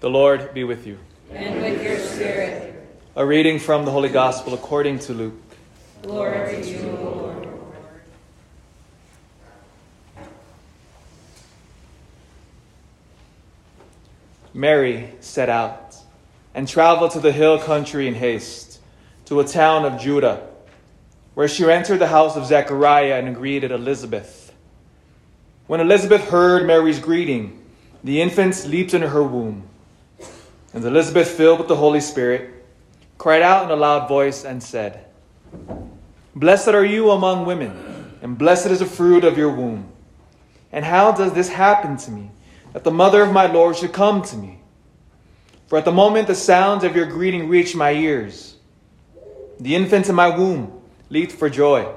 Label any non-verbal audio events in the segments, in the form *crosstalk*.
The Lord be with you. And with your spirit. A reading from the Holy Gospel according to Luke. Glory to you, Lord. Mary set out and traveled to the hill country in haste, to a town of Judah, where she entered the house of Zechariah and greeted Elizabeth. When Elizabeth heard Mary's greeting, the infant leaped in her womb. And Elizabeth, filled with the Holy Spirit, cried out in a loud voice and said, Blessed are you among women, and blessed is the fruit of your womb. And how does this happen to me, that the mother of my Lord should come to me? For at the moment the sounds of your greeting reached my ears, the infant in my womb leaped for joy.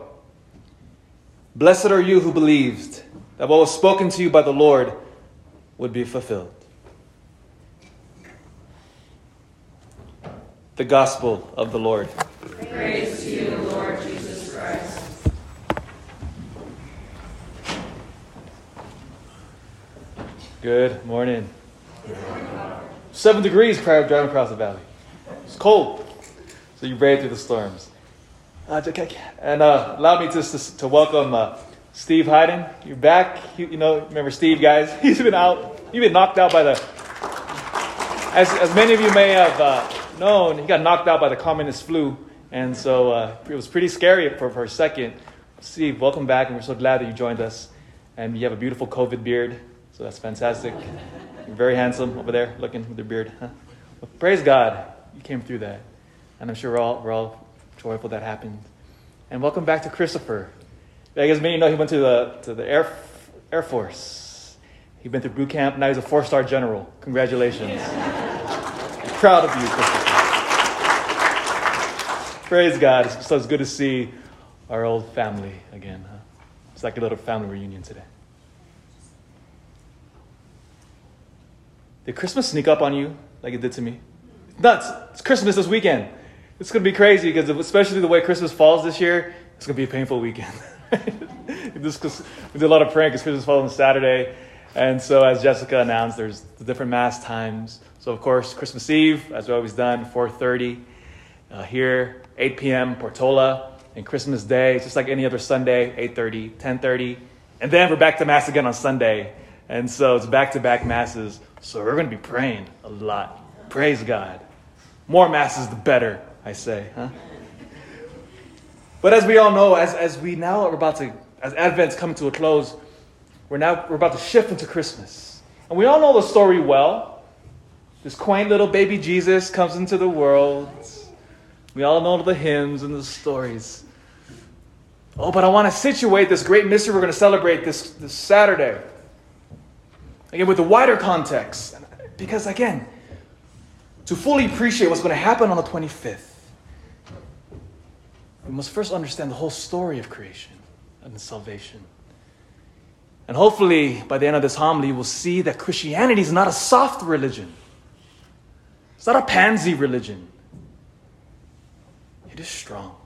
Blessed are you who believed that what was spoken to you by the Lord would be fulfilled. The Gospel of the Lord. Praise to you, Lord Jesus Christ. Good morning. Seven degrees prior to driving across the valley. It's cold, so you brave through the storms. Uh, okay, and uh, allow me just to, to welcome uh, Steve Hayden. You're back. You, you know, remember Steve, guys? *laughs* He's been out. You've been knocked out by the. As, as many of you may have uh, known, he got knocked out by the communist flu, and so uh, it was pretty scary for, for a second. Steve, welcome back, and we're so glad that you joined us. And you have a beautiful COVID beard, so that's fantastic. You're very handsome over there, looking with your beard. Huh? Praise God, you came through that, and I'm sure we're all we're all joyful that happened. And welcome back to Christopher. I guess many of you know he went to the to the Air Air Force. He's been through boot camp. Now he's a four-star general. Congratulations. Proud of you, Praise God. It's, so it's good to see our old family again. Huh? It's like a little family reunion today. Did Christmas sneak up on you like it did to me? Nuts. It's Christmas this weekend. It's going to be crazy because especially the way Christmas falls this year, it's going to be a painful weekend. *laughs* we did a lot of praying because Christmas falls on Saturday. And so, as Jessica announced, there's the different mass times. So, of course, Christmas Eve, as we've always done, 4.30 uh, here, 8 p.m., Portola. And Christmas Day, just like any other Sunday, 8.30, 10.30. And then we're back to Mass again on Sunday. And so it's back-to-back Masses. So we're going to be praying a lot. Praise God. More Masses, the better, I say. Huh? But as we all know, as, as we now are about to, as Advent's coming to a close, we're now we're about to shift into Christmas. And we all know the story well. This quaint little baby Jesus comes into the world. We all know the hymns and the stories. Oh, but I want to situate this great mystery we're going to celebrate this, this Saturday. Again, with the wider context. Because, again, to fully appreciate what's going to happen on the 25th, we must first understand the whole story of creation and salvation. And hopefully, by the end of this homily, we'll see that Christianity is not a soft religion, it's not a pansy religion. It is strong.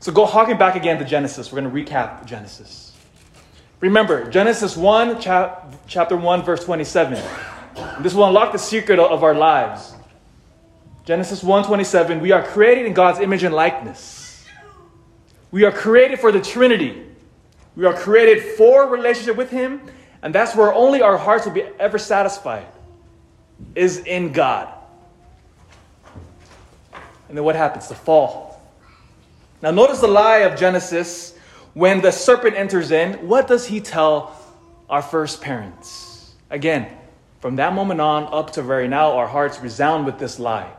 So, go harking back again to Genesis. We're going to recap Genesis. Remember, Genesis 1, chap- chapter 1, verse 27. This will unlock the secret of our lives. Genesis 1:27, we are created in God's image and likeness. We are created for the Trinity. We are created for relationship with Him, and that's where only our hearts will be ever satisfied, is in God. And then what happens? The fall. Now notice the lie of Genesis when the serpent enters in. What does he tell our first parents? Again, from that moment on up to very now, our hearts resound with this lie.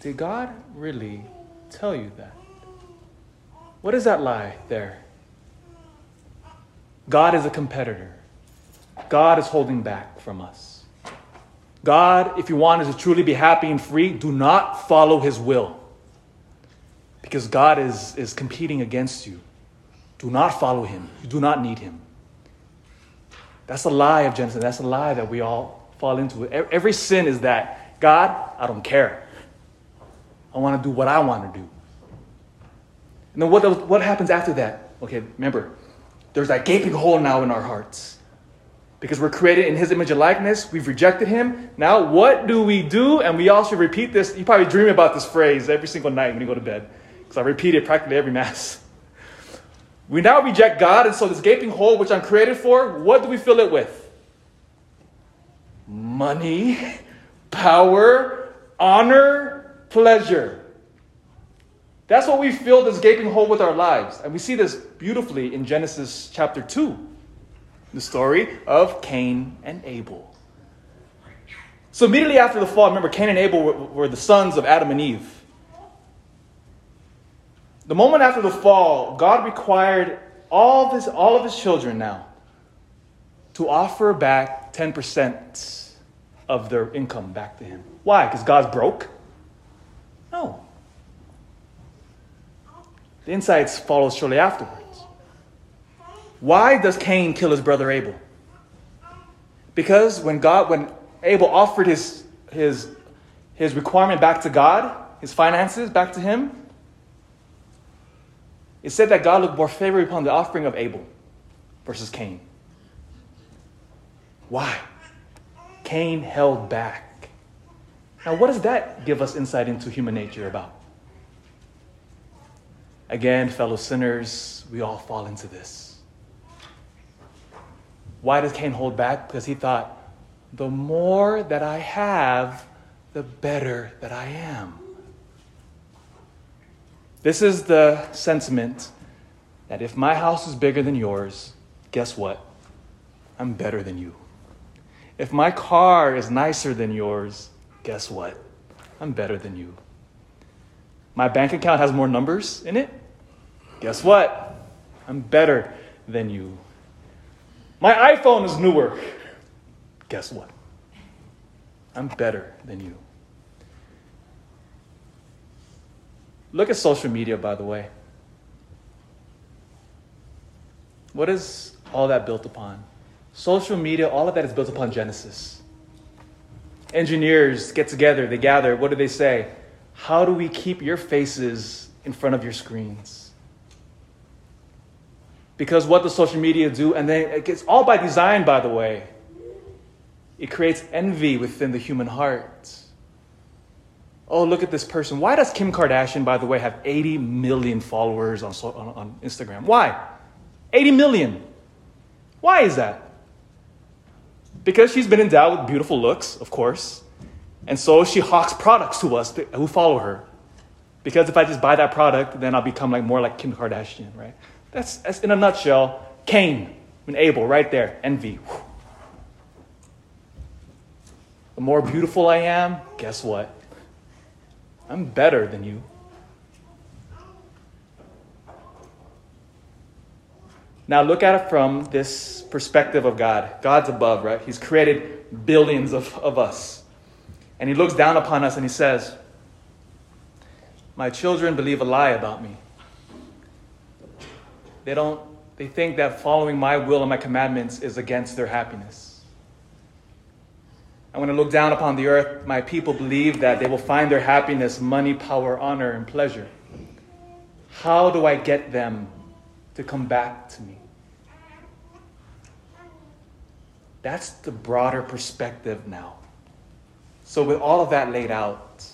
Did God really tell you that? What is that lie there? God is a competitor. God is holding back from us. God, if you want us to truly be happy and free, do not follow his will. Because God is, is competing against you. Do not follow him. You do not need him. That's a lie of Genesis. That's a lie that we all fall into. Every sin is that God, I don't care. I want to do what I want to do. And then what, what happens after that? Okay, remember, there's that gaping hole now in our hearts. Because we're created in his image and likeness. We've rejected him. Now, what do we do? And we also repeat this. You probably dream about this phrase every single night when you go to bed, because I repeat it practically every *laughs* Mass. We now reject God, and so this gaping hole which I'm created for, what do we fill it with? Money, *laughs* power, honor, pleasure. That's what we fill this gaping hole with our lives. And we see this beautifully in Genesis chapter 2, the story of Cain and Abel. So, immediately after the fall, remember, Cain and Abel were, were the sons of Adam and Eve. The moment after the fall, God required all of his, all of his children now to offer back 10% of their income back to him. Why? Because God's broke? No. The insights follow shortly afterwards. Why does Cain kill his brother Abel? Because when God, when Abel offered his, his, his requirement back to God, his finances back to him, it said that God looked more favorably upon the offering of Abel versus Cain. Why? Cain held back. Now, what does that give us insight into human nature about? Again, fellow sinners, we all fall into this. Why does Cain hold back? Because he thought, the more that I have, the better that I am. This is the sentiment that if my house is bigger than yours, guess what? I'm better than you. If my car is nicer than yours, guess what? I'm better than you. My bank account has more numbers in it. Guess what? I'm better than you. My iPhone is newer. Guess what? I'm better than you. Look at social media, by the way. What is all that built upon? Social media, all of that is built upon Genesis. Engineers get together, they gather. What do they say? How do we keep your faces in front of your screens? Because what does social media do? And then it's all by design, by the way. It creates envy within the human heart. Oh, look at this person. Why does Kim Kardashian, by the way, have 80 million followers on, on, on Instagram? Why? 80 million. Why is that? Because she's been endowed with beautiful looks, of course. And so she hawks products to us who follow her. Because if I just buy that product, then I'll become like more like Kim Kardashian, right? That's, that's in a nutshell, Cain and Abel right there, envy. The more beautiful I am, guess what? I'm better than you. Now look at it from this perspective of God. God's above, right? He's created billions of, of us. And he looks down upon us and he says, My children believe a lie about me. They don't they think that following my will and my commandments is against their happiness. And when I look down upon the earth, my people believe that they will find their happiness, money, power, honor, and pleasure. How do I get them to come back to me? That's the broader perspective now. So, with all of that laid out,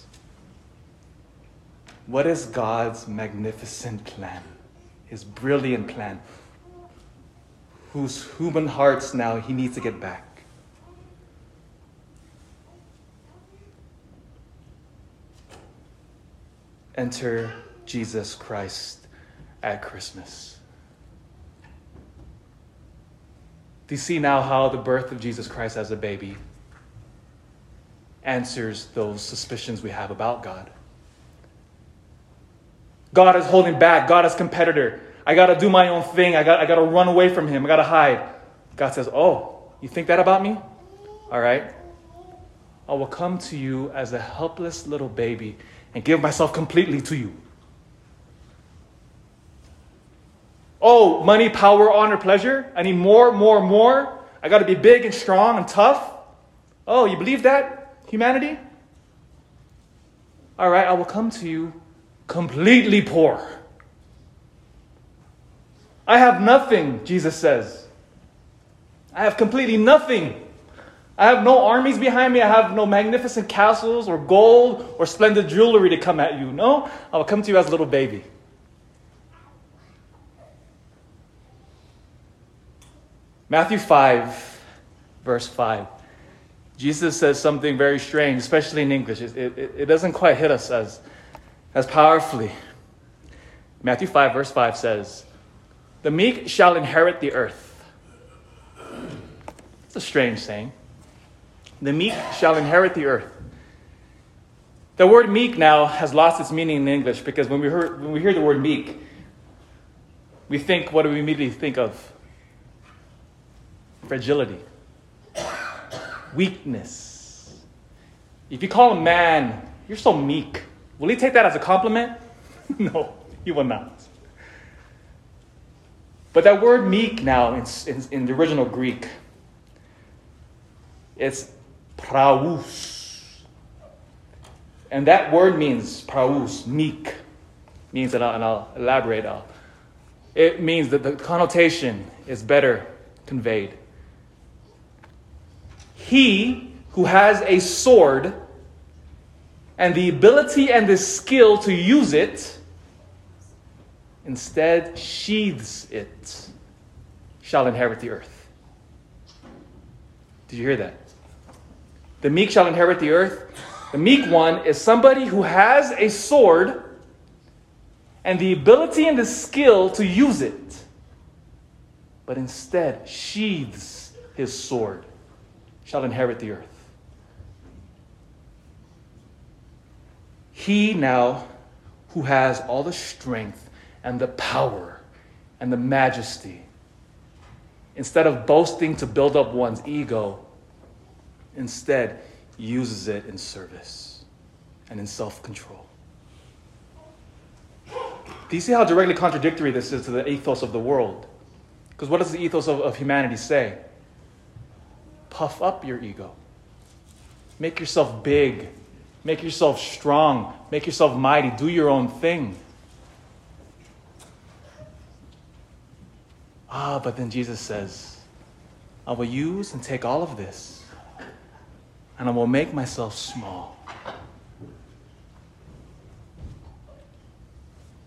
what is God's magnificent plan? His brilliant plan? Whose human hearts now he needs to get back? enter Jesus Christ at Christmas. Do you see now how the birth of Jesus Christ as a baby answers those suspicions we have about God? God is holding back. God is competitor. I got to do my own thing. I got, I got to run away from him. I got to hide. God says, Oh, you think that about me? All right. I will come to you as a helpless little baby and give myself completely to you. Oh, money, power, honor, pleasure. I need more, more, more. I got to be big and strong and tough. Oh, you believe that, humanity? All right, I will come to you completely poor. I have nothing, Jesus says. I have completely nothing. I have no armies behind me. I have no magnificent castles or gold or splendid jewelry to come at you. No, I will come to you as a little baby. Matthew 5, verse 5. Jesus says something very strange, especially in English. It, it, it doesn't quite hit us as, as powerfully. Matthew 5, verse 5 says, The meek shall inherit the earth. It's a strange saying. The meek shall inherit the earth. The word meek now has lost its meaning in English because when we, hear, when we hear the word meek, we think, what do we immediately think of? Fragility, weakness. If you call a man, you're so meek, will he take that as a compliment? *laughs* no, he will not. But that word meek now, in, in, in the original Greek, it's praus. And that word means praus, meek. Means, and I'll, and I'll elaborate, I'll, it means that the connotation is better conveyed. He who has a sword and the ability and the skill to use it instead sheathes it shall inherit the earth. Did you hear that? The meek shall inherit the earth. The meek one is somebody who has a sword and the ability and the skill to use it, but instead sheathes his sword, shall inherit the earth. He now, who has all the strength and the power and the majesty, instead of boasting to build up one's ego, instead uses it in service and in self control. Do you see how directly contradictory this is to the ethos of the world? Because what does the ethos of, of humanity say? Puff up your ego, make yourself big, make yourself strong, make yourself mighty, do your own thing. Ah, but then Jesus says, I will use and take all of this, and I will make myself small.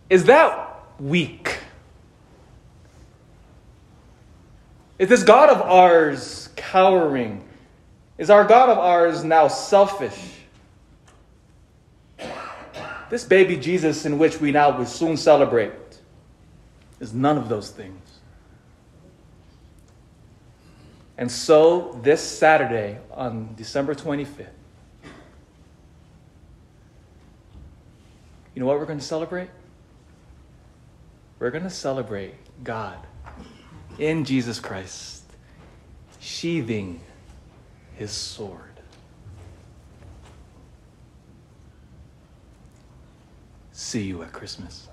Is that weak? Is this God of ours cowering? Is our God of ours now selfish? This baby Jesus, in which we now will soon celebrate, is none of those things. And so, this Saturday, on December 25th, you know what we're going to celebrate? We're going to celebrate God in Jesus Christ, sheathing his sword. See you at Christmas.